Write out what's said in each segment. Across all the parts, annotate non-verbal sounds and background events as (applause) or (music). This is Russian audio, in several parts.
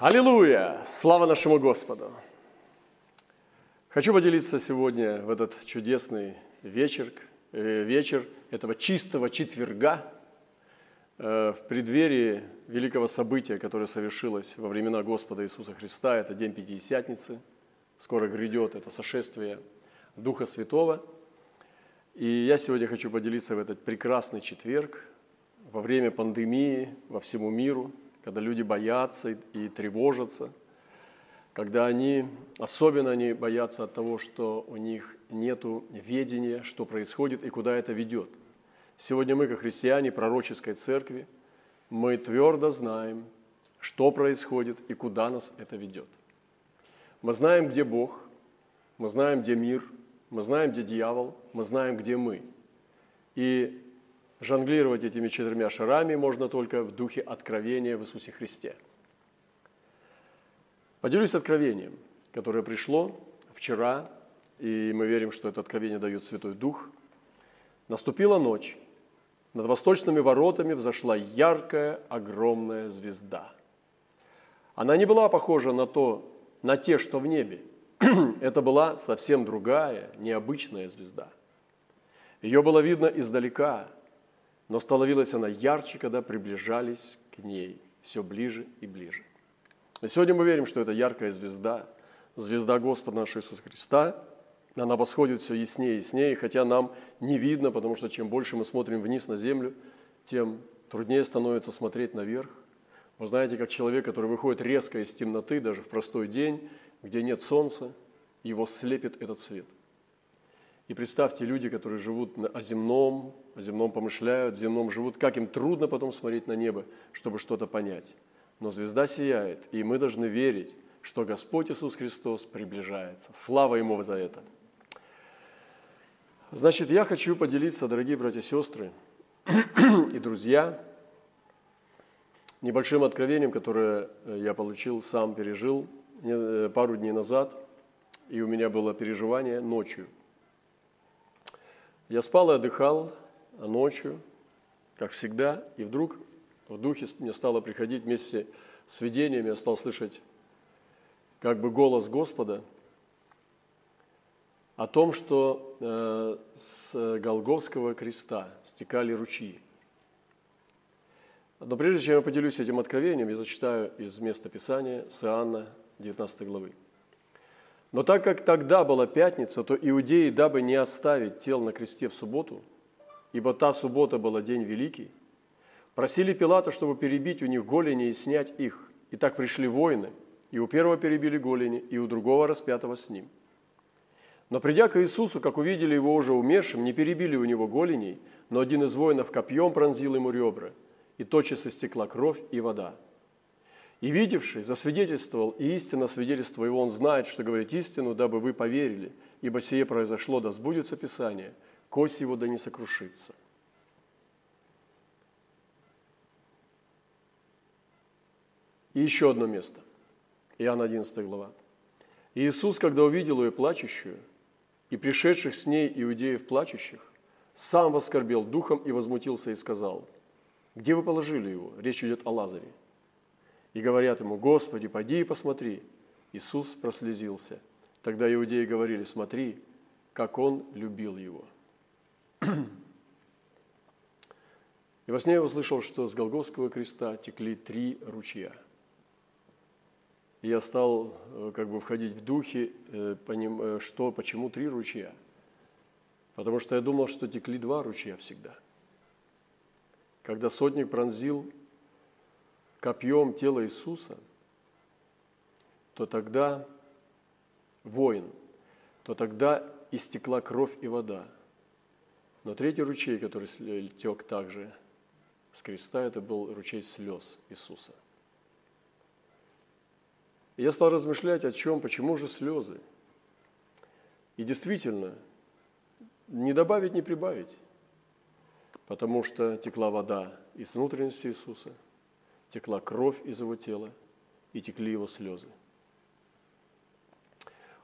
Аллилуйя! Слава нашему Господу! Хочу поделиться сегодня в этот чудесный вечер, э, вечер этого чистого четверга э, в преддверии великого события, которое совершилось во времена Господа Иисуса Христа. Это День Пятидесятницы. Скоро грядет это сошествие Духа Святого. И я сегодня хочу поделиться в этот прекрасный четверг во время пандемии во всему миру – когда люди боятся и тревожатся, когда они, особенно они боятся от того, что у них нет ведения, что происходит и куда это ведет. Сегодня мы, как христиане пророческой церкви, мы твердо знаем, что происходит и куда нас это ведет. Мы знаем, где Бог, мы знаем, где мир, мы знаем, где дьявол, мы знаем, где мы. И Жонглировать этими четырьмя шарами можно только в духе откровения в Иисусе Христе. Поделюсь откровением, которое пришло вчера, и мы верим, что это откровение дает Святой Дух. Наступила ночь. Над восточными воротами взошла яркая, огромная звезда. Она не была похожа на, то, на те, что в небе. (clears throat) Это была совсем другая, необычная звезда. Ее было видно издалека, но становилась она ярче, когда приближались к ней все ближе и ближе. И сегодня мы верим, что это яркая звезда, звезда Господа нашего Иисуса Христа. Она восходит все яснее и яснее, хотя нам не видно, потому что чем больше мы смотрим вниз на землю, тем труднее становится смотреть наверх. Вы знаете, как человек, который выходит резко из темноты, даже в простой день, где нет солнца, его слепит этот свет. И представьте, люди, которые живут о земном, о земном помышляют, в земном живут, как им трудно потом смотреть на небо, чтобы что-то понять. Но звезда сияет, и мы должны верить, что Господь Иисус Христос приближается. Слава Ему за это. Значит, я хочу поделиться, дорогие братья и сестры (clears throat) и друзья, небольшим откровением, которое я получил, сам пережил э, пару дней назад, и у меня было переживание ночью – я спал и отдыхал ночью, как всегда, и вдруг в духе мне стало приходить вместе с видениями, я стал слышать как бы голос Господа о том, что э, с Голговского креста стекали ручьи. Но прежде чем я поделюсь этим откровением, я зачитаю из места Писания с Иоанна 19 главы. Но так как тогда была пятница, то иудеи, дабы не оставить тел на кресте в субботу, ибо та суббота была день великий, просили Пилата, чтобы перебить у них голени и снять их. И так пришли воины, и у первого перебили голени, и у другого распятого с ним. Но придя к Иисусу, как увидели его уже умершим, не перебили у него голеней, но один из воинов копьем пронзил ему ребра, и тотчас истекла кровь и вода – и видевший засвидетельствовал, и истинно свидетельство его, он знает, что говорит истину, дабы вы поверили, ибо сие произошло, да сбудется Писание, кость его да не сокрушится. И еще одно место. Иоанн 11 глава. Иисус, когда увидел ее плачущую, и пришедших с ней иудеев плачущих, сам воскорбел духом и возмутился и сказал, «Где вы положили его?» Речь идет о Лазаре и говорят ему, Господи, поди и посмотри. Иисус прослезился. Тогда иудеи говорили, смотри, как он любил его. (clears throat) И во сне я услышал, что с Голгофского креста текли три ручья. И я стал э, как бы входить в духе, э, э, что, почему три ручья. Потому что я думал, что текли два ручья всегда. Когда сотник пронзил копьем тело Иисуса, то тогда воин, то тогда истекла кровь и вода. Но третий ручей, который тек также с креста, это был ручей слез Иисуса. И я стал размышлять о чем, почему же слезы. И действительно, не добавить, не прибавить, потому что текла вода из внутренности Иисуса – текла кровь из его тела и текли его слезы.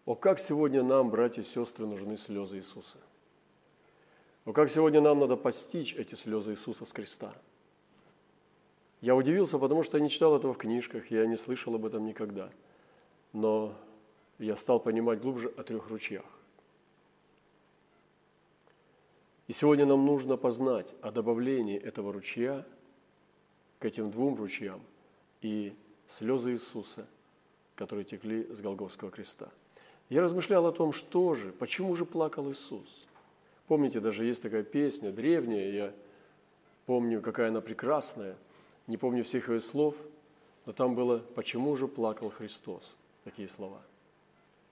О, как сегодня нам, братья и сестры, нужны слезы Иисуса. О, как сегодня нам надо постичь эти слезы Иисуса с креста. Я удивился, потому что я не читал этого в книжках, я не слышал об этом никогда. Но я стал понимать глубже о трех ручьях. И сегодня нам нужно познать о добавлении этого ручья к этим двум ручьям и слезы Иисуса, которые текли с Голговского креста. Я размышлял о том, что же, почему же плакал Иисус. Помните, даже есть такая песня древняя, я помню, какая она прекрасная, не помню всех ее слов, но там было «Почему же плакал Христос?» Такие слова.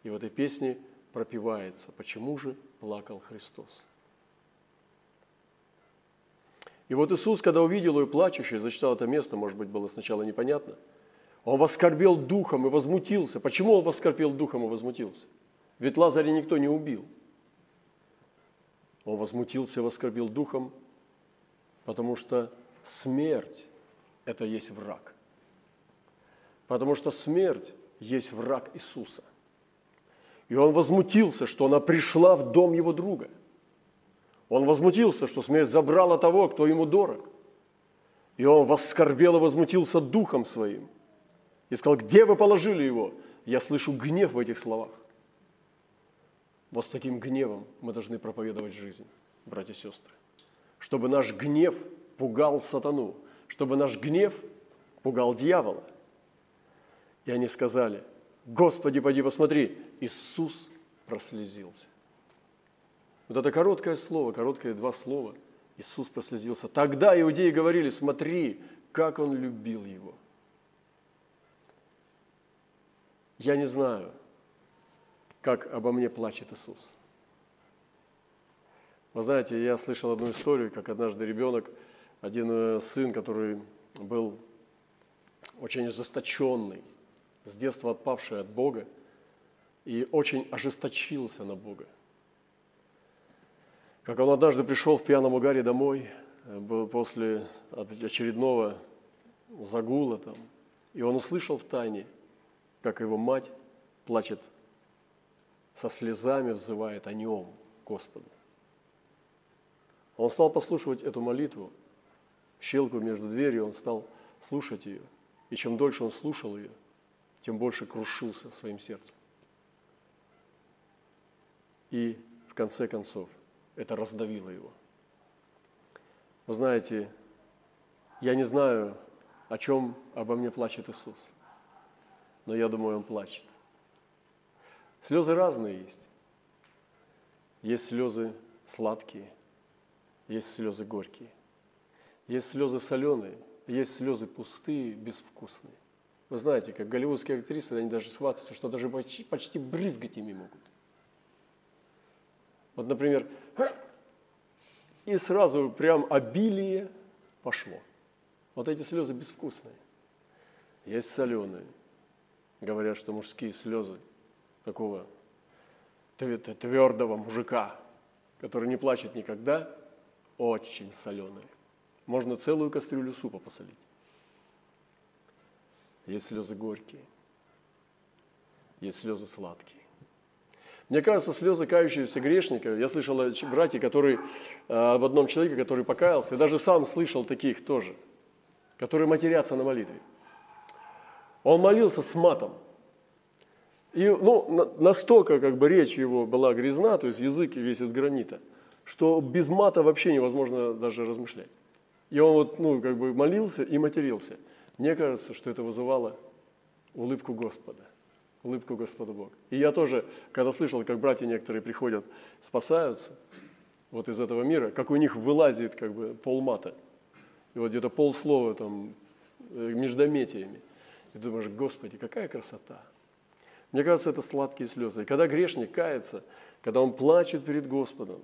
И в этой песне пропивается «Почему же плакал Христос?» И вот Иисус, когда увидел ее плачущей, зачитал это место, может быть, было сначала непонятно, он воскорбел духом и возмутился. Почему он воскорбел духом и возмутился? Ведь Лазаря никто не убил. Он возмутился и воскорбил духом, потому что смерть – это есть враг. Потому что смерть есть враг Иисуса. И он возмутился, что она пришла в дом его друга – он возмутился, что смерть забрала того, кто ему дорог. И он воскорбел и возмутился духом своим. И сказал, где вы положили его? Я слышу гнев в этих словах. Вот с таким гневом мы должны проповедовать жизнь, братья и сестры. Чтобы наш гнев пугал сатану, чтобы наш гнев пугал дьявола. И они сказали, Господи, поди посмотри, Иисус прослезился. Вот это короткое слово, короткое два слова. Иисус прослезился. Тогда иудеи говорили, смотри, как он любил его. Я не знаю, как обо мне плачет Иисус. Вы знаете, я слышал одну историю, как однажды ребенок, один э, сын, который был очень ожесточенный, с детства отпавший от Бога, и очень ожесточился на Бога – как он однажды пришел в пьяном угаре домой, э, после очередного загула там, и он услышал в тайне, как его мать плачет со слезами, взывает о нем, Господу. Он стал послушивать эту молитву, щелку между дверью, он стал слушать ее. И чем дольше он слушал ее, тем больше крушился своим сердцем. И в конце концов – это раздавило его. Вы знаете, я не знаю, о чем обо мне плачет Иисус, но я думаю, Он плачет. Слезы разные есть. Есть слезы сладкие, есть слезы горькие, есть слезы соленые, есть слезы пустые, безвкусные. Вы знаете, как голливудские актрисы, они даже схватываются, что даже почти, почти брызгать ими могут. Вот, например, и сразу прям обилие пошло. Вот эти слезы безвкусные. Есть соленые. Говорят, что мужские слезы такого твердого мужика, который не плачет никогда, очень соленые. Можно целую кастрюлю супа посолить. Есть слезы горькие, есть слезы сладкие. Мне кажется, слезы кающегося грешника, я слышал о брате, который, э, об одном человеке, который покаялся, и даже сам слышал таких тоже, которые матерятся на молитве. Он молился с матом. И ну, настолько как бы речь его была грязна, то есть язык весь из гранита, что без мата вообще невозможно даже размышлять. И он вот, ну, как бы молился и матерился. Мне кажется, что это вызывало улыбку Господа улыбку Господу Богу. И я тоже, когда слышал, как братья некоторые приходят, спасаются вот из этого мира, как у них вылазит как бы полмата. И вот где-то полслова там э, междометиями. И думаешь, Господи, какая красота. Мне кажется, это сладкие слезы. И когда грешник кается, когда он плачет перед Господом,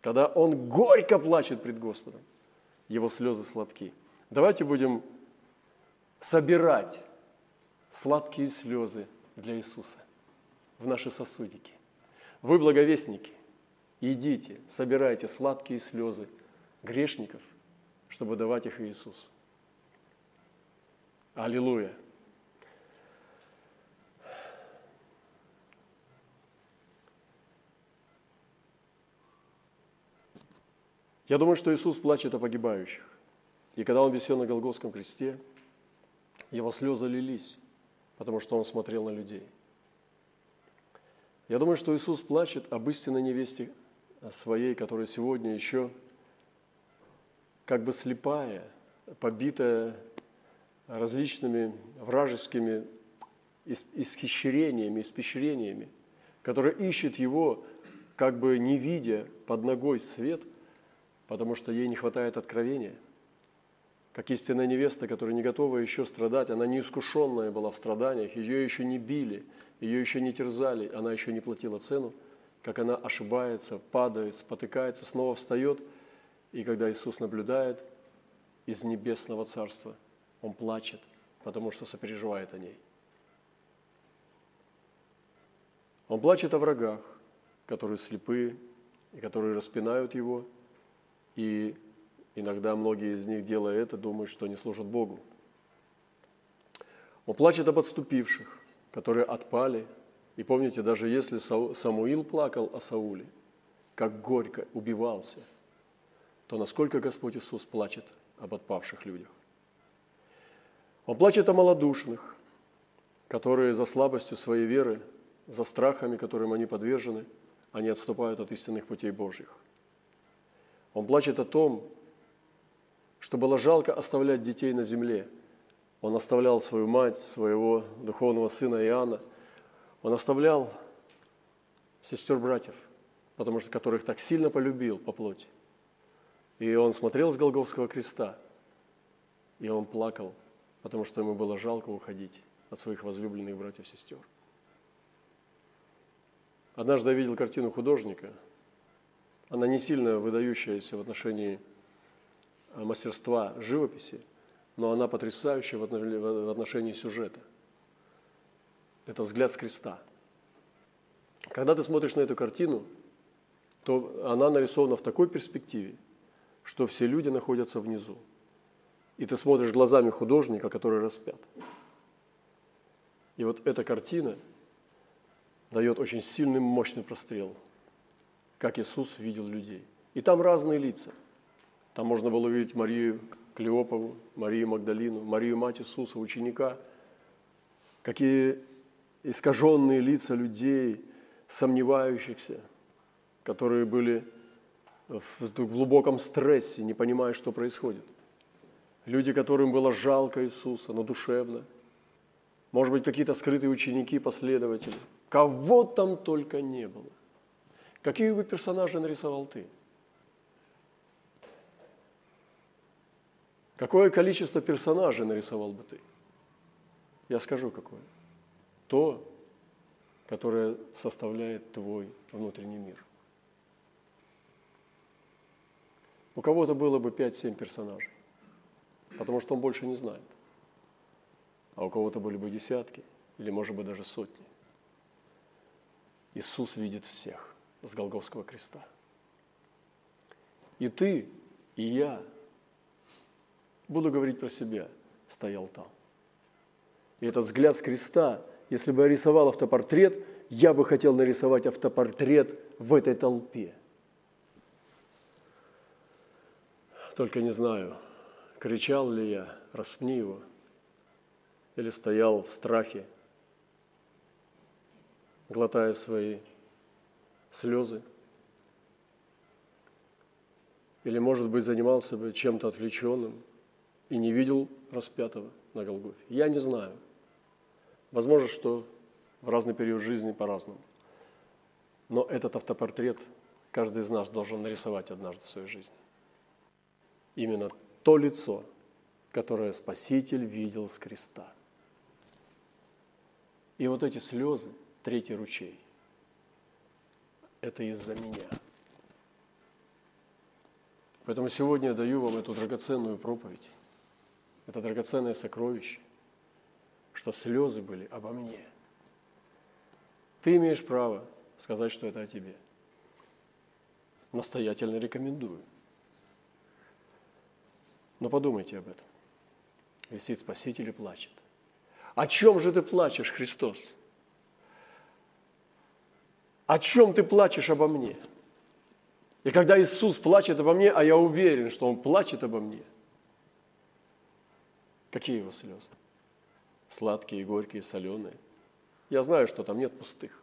когда он горько плачет перед Господом, его слезы сладки. Давайте будем собирать сладкие слезы для Иисуса в наши сосудики. Вы, благовестники, идите, собирайте сладкие слезы грешников, чтобы давать их Иисусу. Аллилуйя! Я думаю, что Иисус плачет о погибающих. И когда Он висел на Голгофском кресте, Его слезы лились, потому что Он смотрел на людей. Я думаю, что Иисус плачет об истинной невесте своей, которая сегодня еще как бы слепая, побитая различными вражескими исхищрениями, испещрениями, которая ищет Его, как бы не видя под ногой свет, потому что ей не хватает откровения. Как истинная невеста, которая не готова еще страдать, она неискушенная была в страданиях, ее еще не били, ее еще не терзали, она еще не платила цену, как она ошибается, падает, спотыкается, снова встает, и когда Иисус наблюдает из небесного царства, Он плачет, потому что сопереживает о ней. Он плачет о врагах, которые слепы и которые распинают Его, и иногда многие из них, делая это, думают, что они служат Богу. Он плачет об отступивших, которые отпали. И помните, даже если Самуил плакал о Сауле, как горько убивался, то насколько Господь Иисус плачет об отпавших людях. Он плачет о малодушных, которые за слабостью своей веры, за страхами, которым они подвержены, они отступают от истинных путей Божьих. Он плачет о том, что было жалко оставлять детей на земле. Он оставлял свою мать, своего духовного сына Иоанна. Он оставлял сестер-братьев, потому что которых так сильно полюбил по плоти. И он смотрел с Голговского креста, и он плакал, потому что ему было жалко уходить от своих возлюбленных братьев и сестер. Однажды я видел картину художника. Она не сильно выдающаяся в отношении мастерства живописи, но она потрясающая в отношении сюжета. Это взгляд с креста. Когда ты смотришь на эту картину, то она нарисована в такой перспективе, что все люди находятся внизу. И ты смотришь глазами художника, который распят. И вот эта картина – дает очень сильный, мощный прострел, как Иисус видел людей. И там разные лица. Там можно было увидеть Марию Клеопову, Марию Магдалину, Марию мать Иисуса, ученика. Какие искаженные лица людей, сомневающихся, которые были в глубоком стрессе, не понимая, что происходит. Люди, которым было жалко Иисуса, но душевно. Может быть, какие-то скрытые ученики, последователи – Кого там только не было. Какие бы персонажи нарисовал ты? Какое количество персонажей нарисовал бы ты? Я скажу какое. То, которое составляет твой внутренний мир. У кого-то было бы 5-7 персонажей, потому что он больше не знает. А у кого-то были бы десятки или, может быть, даже сотни. Иисус видит всех с Голговского креста. И ты, и я, буду говорить про себя, стоял там. И этот взгляд с креста, если бы я рисовал автопортрет, я бы хотел нарисовать автопортрет в этой толпе. Только не знаю, кричал ли я, распни его, или стоял в страхе, глотая свои слезы. Или, может быть, занимался бы чем-то отвлеченным и не видел распятого на Голгофе. Я не знаю. Возможно, что в разный период жизни по-разному. Но этот автопортрет каждый из нас должен нарисовать однажды в своей жизни. Именно то лицо, которое Спаситель видел с креста. И вот эти слезы – третий ручей. Это из-за меня. Поэтому сегодня я даю вам эту драгоценную проповедь, это драгоценное сокровище, что слезы были обо мне. Ты имеешь право сказать, что это о тебе. Настоятельно рекомендую. Но подумайте об этом. Висит Спаситель и плачет. О чем же ты плачешь, Христос? о чем ты плачешь обо мне? И когда Иисус плачет обо мне, а я уверен, что Он плачет обо мне, Какие его слезы? Сладкие, горькие, соленые. Я знаю, что там нет пустых.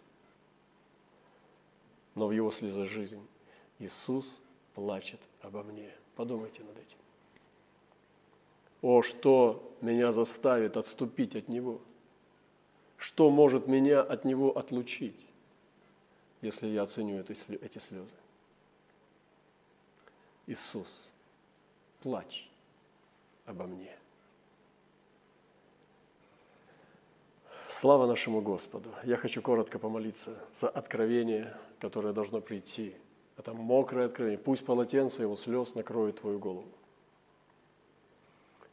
Но в его слезах жизнь. Иисус плачет обо мне. Подумайте над этим. О, что меня заставит отступить от Него? Что может меня от Него отлучить, если я оценю эти слезы? Иисус, плачь обо мне. Слава нашему Господу! Я хочу коротко помолиться за откровение, которое должно прийти. Это мокрое откровение. Пусть полотенце его слез накроет твою голову.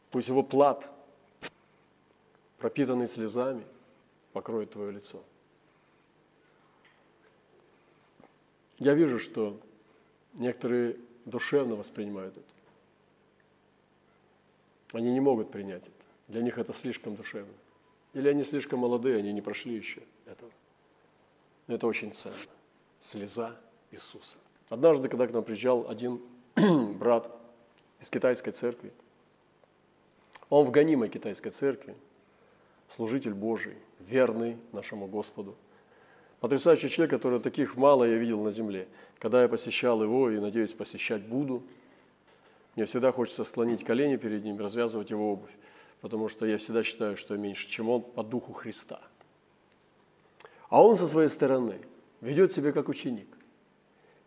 Пусть его плат, пропитанный слезами, покроет твое лицо. Я вижу, что некоторые душевно воспринимают это. Они не могут принять это. Для них это слишком душевно. Или они слишком молодые, они не прошли еще этого. Но это очень ценно. Слеза Иисуса. Однажды, когда к нам приезжал один (clears throat) брат из китайской церкви, он в гонимой китайской церкви, служитель Божий, верный нашему Господу. Потрясающий человек, который таких мало я видел на земле. Когда я посещал его и, надеюсь, посещать буду, мне всегда хочется склонить колени перед ним, развязывать его обувь, потому что я всегда считаю, что я меньше, чем он по духу Христа. А он со своей стороны ведет себя как ученик.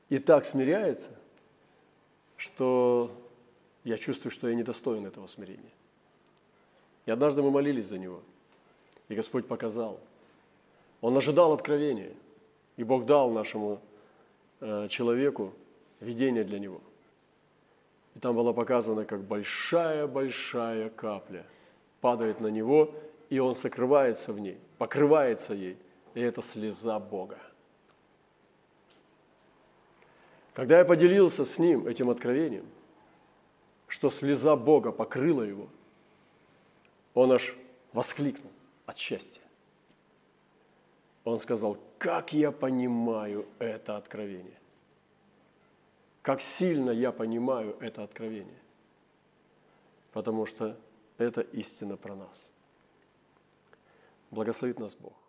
И так смиряется, что я чувствую, что я недостоин этого смирения. И однажды мы молились за него, и Господь показал. Он ожидал откровения, и Бог дал нашему э, человеку видение для него. И там было показано, как большая-большая капля падает на него, и он сокрывается в ней, покрывается ей. И это слеза Бога. Когда я поделился с ним этим откровением, что слеза Бога покрыла его – он аж воскликнул от счастья. Он сказал, как я понимаю это откровение. Как сильно я понимаю это откровение. Потому что это истина про нас. Благословит нас Бог.